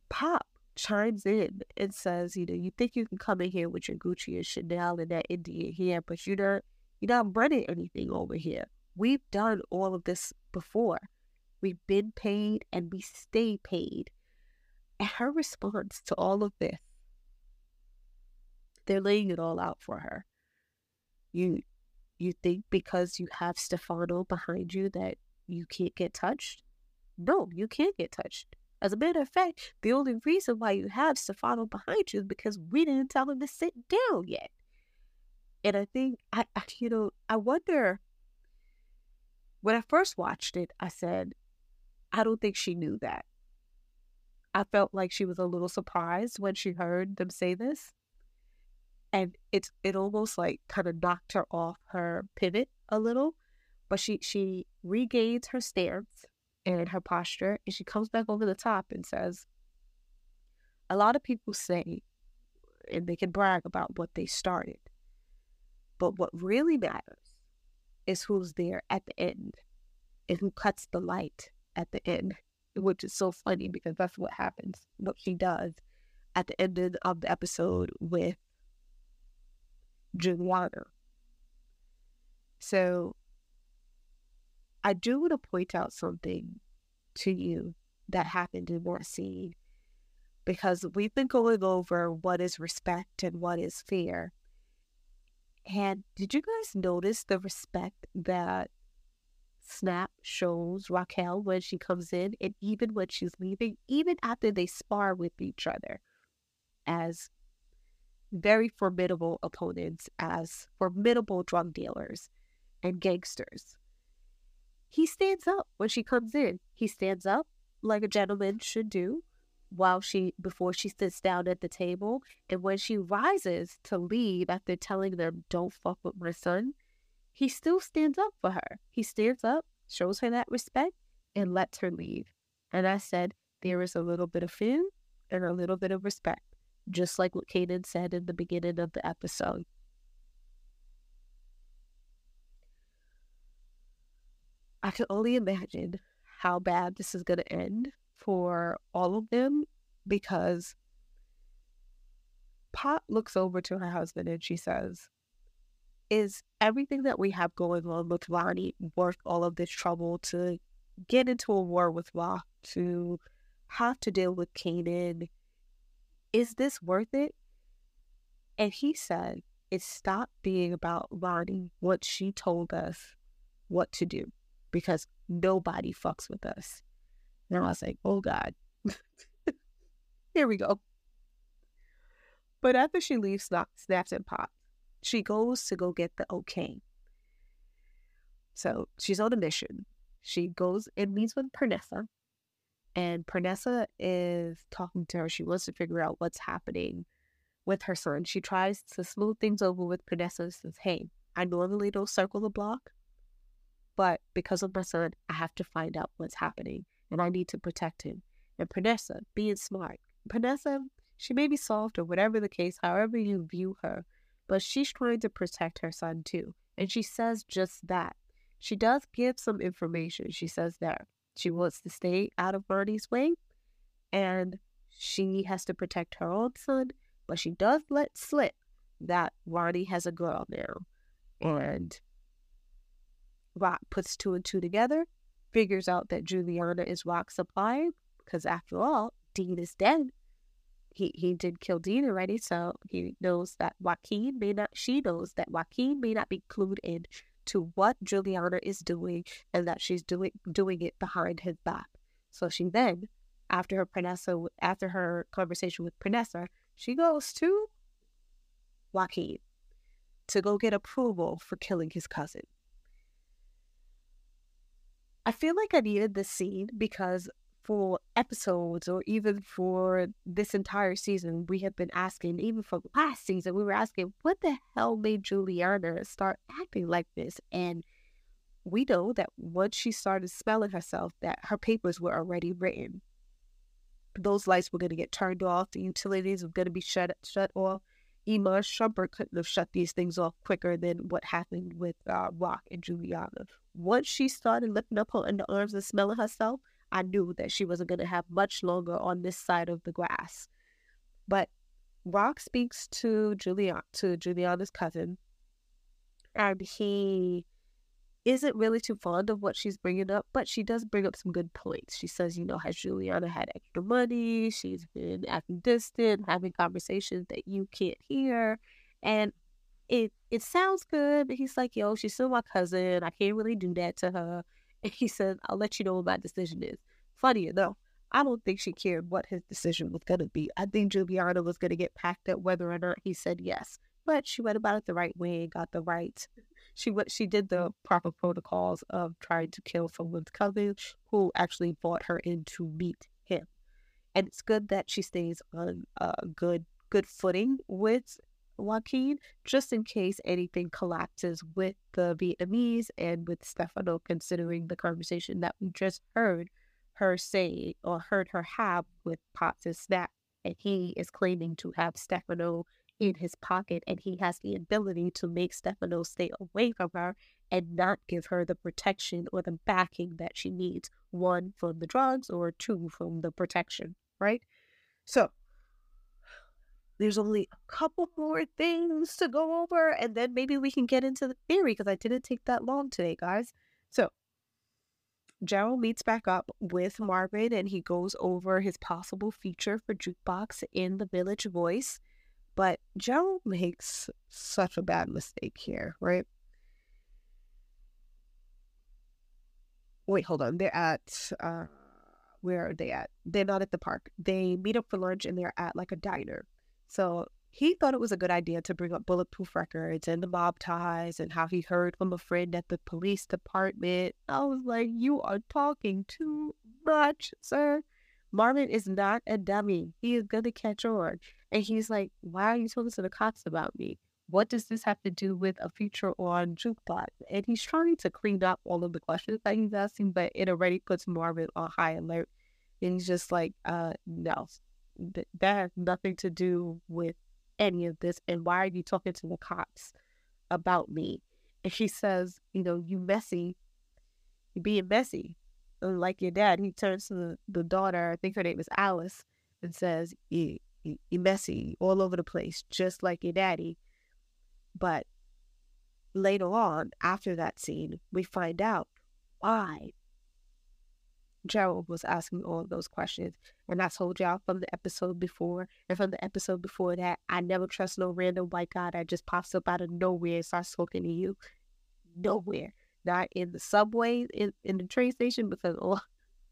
pop chimes in and says, you know, you think you can come in here with your Gucci and Chanel and that Indian hair, but you don't you're not running anything over here. We've done all of this before. We've been paid and we stay paid. And her response to all of this, they're laying it all out for her. You you think because you have Stefano behind you that you can't get touched? No, you can't get touched. As a matter of fact, the only reason why you have Stefano behind you is because we didn't tell him to sit down yet. And I think, I, I, you know, I wonder, when I first watched it, I said, I don't think she knew that. I felt like she was a little surprised when she heard them say this. And it's it almost like kind of knocked her off her pivot a little. But she she regains her stance and her posture and she comes back over the top and says, A lot of people say and they can brag about what they started. But what really matters is who's there at the end and who cuts the light at the end, which is so funny because that's what happens, what she does at the end of the episode with Juliana. So I do want to point out something to you that happened in that scene because we've been going over what is respect and what is fear. And did you guys notice the respect that Snap shows Raquel when she comes in and even when she's leaving, even after they spar with each other as very formidable opponents, as formidable drug dealers and gangsters? He stands up when she comes in. He stands up like a gentleman should do while she before she sits down at the table. And when she rises to leave after telling them don't fuck with my son he still stands up for her. He stands up shows her that respect and lets her leave. And i said there is a little bit of fear and a little bit of respect just like what Kanan said in the beginning of the episode i can only imagine how bad this is going to end for all of them because Pop looks over to her husband and she says, Is everything that we have going on with Ronnie worth all of this trouble to get into a war with Raq, to have to deal with Kanan? Is this worth it? And he said, It stopped being about Ronnie once she told us what to do because nobody fucks with us. And I was like, oh God. [LAUGHS] Here we go. But after she leaves Snaps and Pop, she goes to go get the okay. So she's on a mission. She goes and meets with Pernessa. And Pernessa is talking to her. She wants to figure out what's happening with her son. She tries to smooth things over with Pernessa and says, Hey, I normally don't circle the block, but because of my son, I have to find out what's happening and I need to protect him. And Pernessa, being smart, Pernessa, she may be soft or whatever the case, however you view her, but she's trying to protect her son too. And she says just that. She does give some information. She says that she wants to stay out of Ronnie's way and she has to protect her own son, but she does let slip that Ronnie has a girl now. And Raq puts two and two together, figures out that Juliana is Raq's supply, because after all, Dean is dead. He he did kill Dean already, so he knows that Joaquin may not she knows that Joaquin may not be clued in to what Juliana is doing and that she's doing doing it behind his back. So she then, after her Pernessa after her conversation with Pernessa, she goes to Joaquin to go get approval for killing his cousin. I feel like I needed this scene because for episodes or even for this entire season, we have been asking, even for last season, we were asking, what the hell made Juliana start acting like this? And we know that once she started smelling herself, that her papers were already written. Those lights were going to get turned off. The utilities were going to be shut shut off. Iman Shumpert couldn't have shut these things off quicker than what happened with uh, Raq and Juliana. Once she started lifting up her underarms and smelling herself, I knew that she wasn't going to have much longer on this side of the grass. But Raq speaks to Juliana, to Juliana's cousin, and he isn't really too fond of what she's bringing up, but she does bring up some good points. She says, you know, has Juliana had extra money? She's been acting distant, having conversations that you can't hear. And it it sounds good, but he's like, yo, she's still my cousin. I can't really do that to her. [LAUGHS] And he said, I'll let you know what my decision is. Funny enough, I don't think she cared what his decision was going to be. I think Juliana was going to get packed up whether or not he said yes. But she went about it the right way and got the right she she did the proper protocols of trying to kill someone's cousin who actually brought her in to meet him. And it's good that she stays on a good good footing with Joaquin, just in case anything collapses with the Vietnamese and with Stefano, considering the conversation that we just heard her say or heard her have with Potts and Snap. And he is claiming to have Stefano in his pocket and he has the ability to make Stefano stay away from her and not give her the protection or the backing that she needs. One from the drugs or two from the protection, right? So there's only a couple more things to go over and then maybe we can get into the theory because I didn't take that long today, guys. So Gerald meets back up with Marvin and he goes over his possible feature for Jukebox in the Village Voice. But Joe makes such a bad mistake here, right? Wait, hold on. They're at uh where are they at? They're not at the park. They meet up for lunch and they're at like a diner. So he thought it was a good idea to bring up bulletproof records and the mob ties and how he heard from a friend at the police department. I was like, you are talking too much, sir. Marvin is not a dummy. He is going to catch on. And he's like, Why are you talking to the cops about me? What does this have to do with a feature on Jukebox? And he's trying to clean up all of the questions that he's asking, but it already puts Marvin on high alert. And he's just like, uh, no, th- that has nothing to do with any of this. And why are you talking to the cops about me? And she says, you know, you messy, you being messy. Like your dad, he turns to the, the daughter, I think her name is Alice, and says, you, messy all over the place, just like your daddy. But later on, after that scene, we find out why Gerald was asking all those questions. And I told y'all from the episode before and from the episode before that, I never trust no random white guy that just pops up out of nowhere and starts talking to you. Nowhere. Not in the subway, in, in the train station, because [LAUGHS] oh,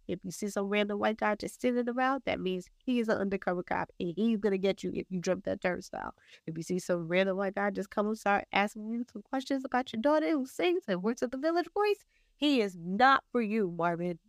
if you see some random white guy just sitting around, that means he is an undercover cop and he's gonna get you if you jump that turnstile. If you see some random white guy just come and start asking you some questions about your daughter who sings and works at the Village Voice, he is not for you, Marvin.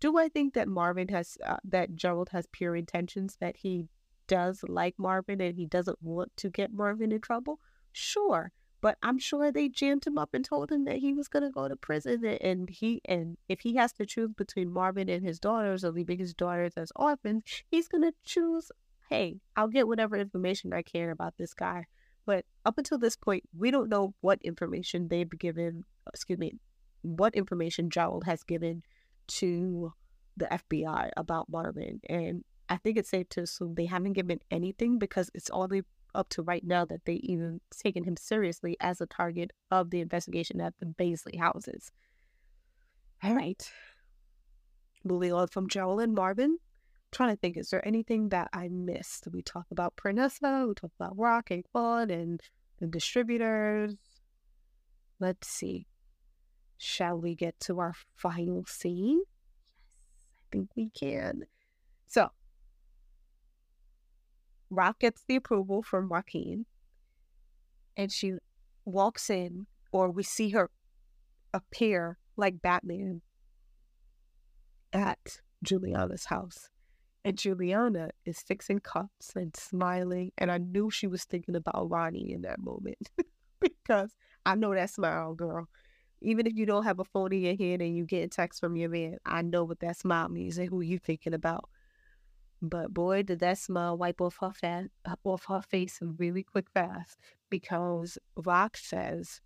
Do I think that Marvin has uh, that Gerald has pure intentions that he does like Marvin and he doesn't want to get Marvin in trouble? Sure. But I'm sure they jammed him up and told him that he was going to go to prison. And he and if he has to choose between Marvin and his daughters or leaving his daughters as orphans, he's going to choose, hey, I'll get whatever information I can about this guy. But up until this point, we don't know what information they've given, excuse me, what information Joel has given to the FBI about Marvin. And I think it's safe to assume they haven't given anything because it's only up to right now that they even taken him seriously as a target of the investigation at the Baisley houses. All right. Moving on from Joel and Marvin. I'm trying to think, is there anything that I missed? We talk about Pernessa, we talk about Raq and Claude and the distributors. Let's see. Shall we get to our final scene? Yes, I think we can. So, Raq gets the approval from Joaquin, and she walks in, or we see her appear like Batman at Juliana's house. And Juliana is fixing cups and smiling. And I knew she was thinking about Ronnie in that moment [LAUGHS] because I know that smile, girl. Even if you don't have a phone in your hand and you get a text from your man, I know what that smile means and who you thinking about. But boy, did that smile wipe off her fat, uh, off her face really quick fast because Raq says,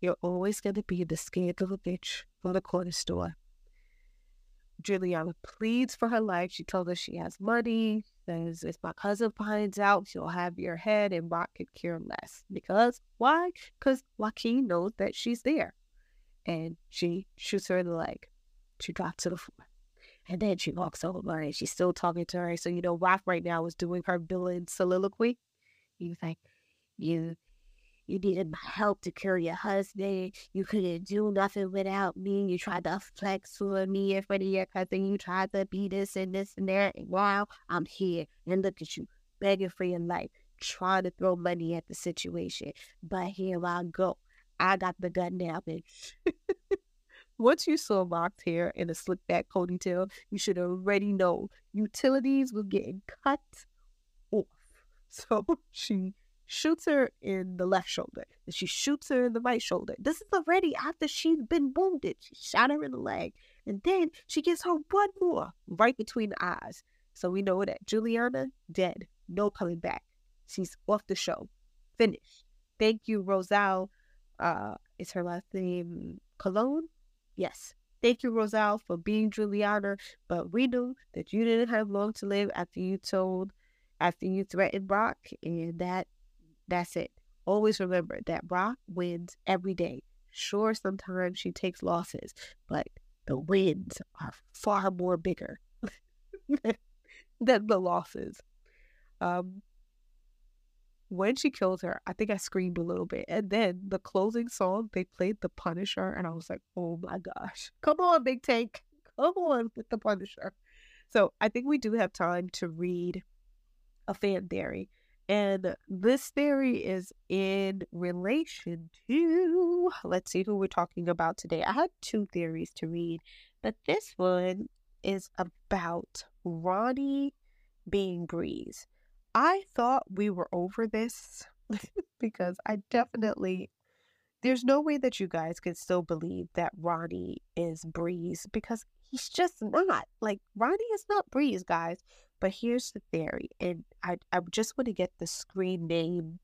"You're always gonna be the scared little bitch from the corner store." Juliana pleads for her life. She tells us she has money. Says if my cousin finds out, she'll have your head, and Raq could care less. Because why? Because Joaquin knows that she's there, and she shoots her in the leg. She drops to the floor. And then she walks over and she's still talking to her. So, you know, Raq right now is doing her villain soliloquy. He was like, You you needed my help to cure your husband. You couldn't do nothing without me. You tried to flex for me in front of your cousin. You tried to be this and this and that. And I'm here. And look at you, begging for your life, trying to throw money at the situation. But here I go. I got the gun now, bitch. [LAUGHS] Once you saw locked hair and a slick back ponytail, you should already know utilities were getting cut off. [LAUGHS] So she shoots her in the left shoulder. And she shoots her in the right shoulder. This is already after she's been wounded. She shot her in the leg. And then she gives her one more right between the eyes. So we know that Juliana, dead. No coming back. She's off the show. Finished. Thank you, Rosal. Uh, is her last name Colon? Yes. Thank you, Rosal, for being Juliana, but we knew that you didn't have long to live after you told, after you threatened Raq, and that that's it. Always remember that Raq wins every day. Sure, sometimes she takes losses, but the wins are far more bigger [LAUGHS] than the losses. Um, when she kills her, I think I screamed a little bit. And then the closing song, they played The Punisher, and I was like, oh my gosh, come on, Big Tank, come on with The Punisher. So I think we do have time to read a fan theory. And this theory is in relation to, let's see who we're talking about today. I had two theories to read, but this one is about Ronnie being Breeze. I thought we were over this [LAUGHS] because I definitely there's no way that you guys can still believe that Ronnie is Breeze because he's just not. Like Ronnie is not Breeze, guys. But here's the theory, and I I just want to get the screen name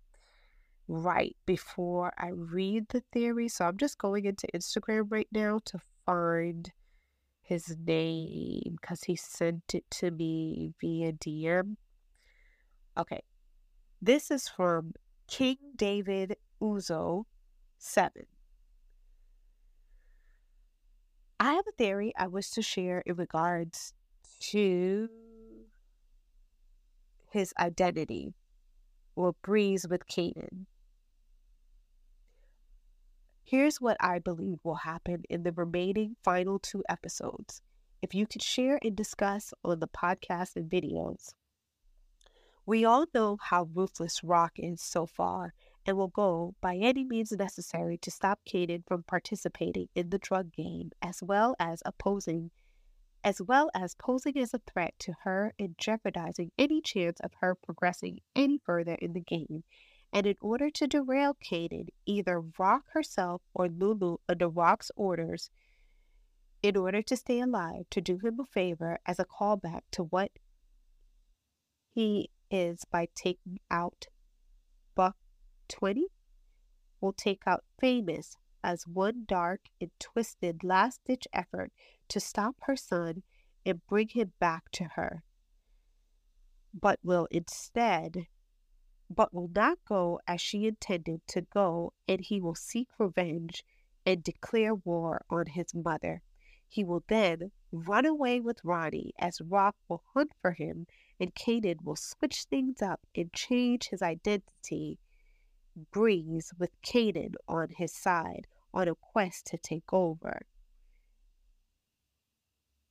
right before I read the theory. So I'm just going into Instagram right now to find his name because he sent it to me via DM. Okay. This is from King David Uzo 7. I have a theory I wish to share in regards to his identity or Breeze with Kanan. Here's what I believe will happen in the remaining final two episodes. If you could share and discuss on the podcast and videos, we all know how ruthless Raq is so far and will go by any means necessary to stop Kanan from participating in the drug game as well as opposing as well as posing as a threat to her and jeopardizing any chance of her progressing any further in the game. And in order to derail Kanan, either Raq herself or Lulu under Raq's orders, in order to stay alive, to do him a favor as a callback to what he is by taking out Buck 20 will take out Famous as one dark and twisted last ditch effort to stop her son and bring him back to her, but will instead, but will not go as she intended to go, and he will seek revenge and declare war on his mother. He will then run away with Ronnie as Raq will hunt for him, and Kanan will switch things up and change his identity. Breeze with Kanan on his side on a quest to take over.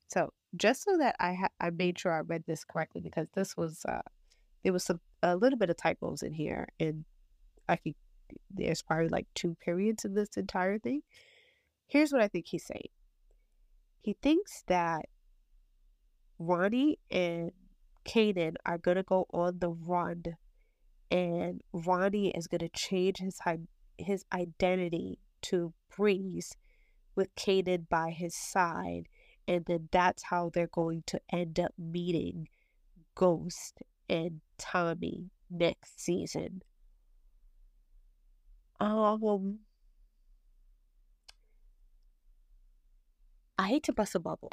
So just so that I ha- I made sure I read this correctly because this was uh there was some a little bit of typos in here and I could there's probably like two periods in this entire thing. Here's what I think he's saying. He thinks that Ronnie and Kanan are gonna go on the run, and Ronnie is gonna change his his identity to Breeze with Kanan by his side, and then that's how they're going to end up meeting Ghost and Tommy next season. Um, I hate to bust a bubble.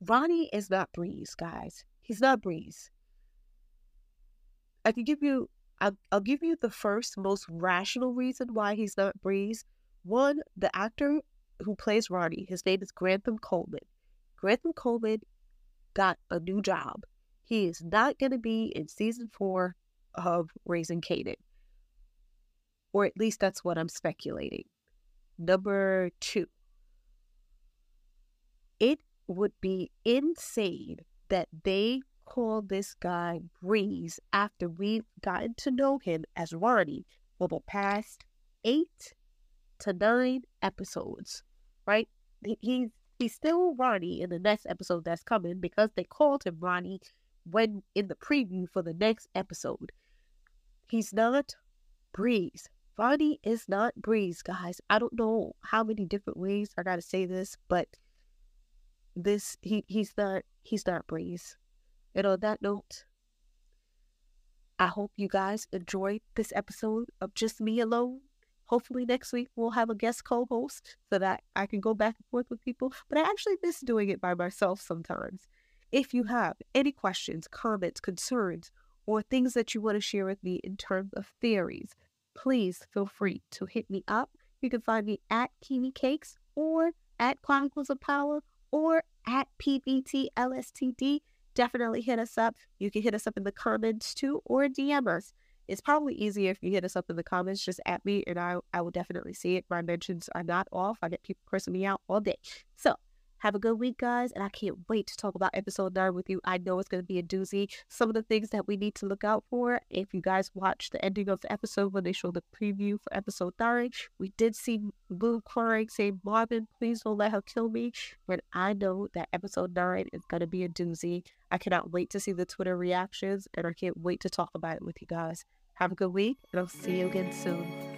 Ronnie is not Breeze, guys. He's not Breeze. I can give you, I'll, I'll give you the first most rational reason why he's not Breeze. One, the actor who plays Ronnie, his name is Grantham Coleman. Grantham Coleman got a new job. He is not going to be in season four of Raising Kanan. Or at least that's what I'm speculating. Number two, it would be insane that they call this guy Breeze after we've gotten to know him as Ronnie for the past eight to nine episodes, right? He's he's still Ronnie in the next episode that's coming because they called him Ronnie when in the preview for the next episode. He's not Breeze. Ronnie is not Breeze, guys. I don't know how many different ways I gotta say this, but this he he's not he's not Breeze. And on that note, I hope you guys enjoyed this episode of Just Me Alone. Hopefully next week we'll have a guest co-host so that I can go back and forth with people. But I actually miss doing it by myself sometimes. If you have any questions, comments, concerns, or things that you want to share with me in terms of theories, please feel free to hit me up. You can find me at Kiwi Cakes or at Chronicles of Power or at PBTLSTD. Definitely hit us up. You can hit us up in the comments too or DM us. It's probably easier if you hit us up in the comments, just at me, and I, I will definitely see it. My mentions are not off. I get people cursing me out all day. So have a good week, guys, and I can't wait to talk about episode 9 with you. I know it's going to be a doozy. Some of the things that we need to look out for, if you guys watch the ending of the episode when they show the preview for episode 9, we did see Lou crying, saying, Marvin, please don't let her kill me. But I know that episode 9 is going to be a doozy. I cannot wait to see the Twitter reactions, and I can't wait to talk about it with you guys. Have a good week, and I'll see you again soon.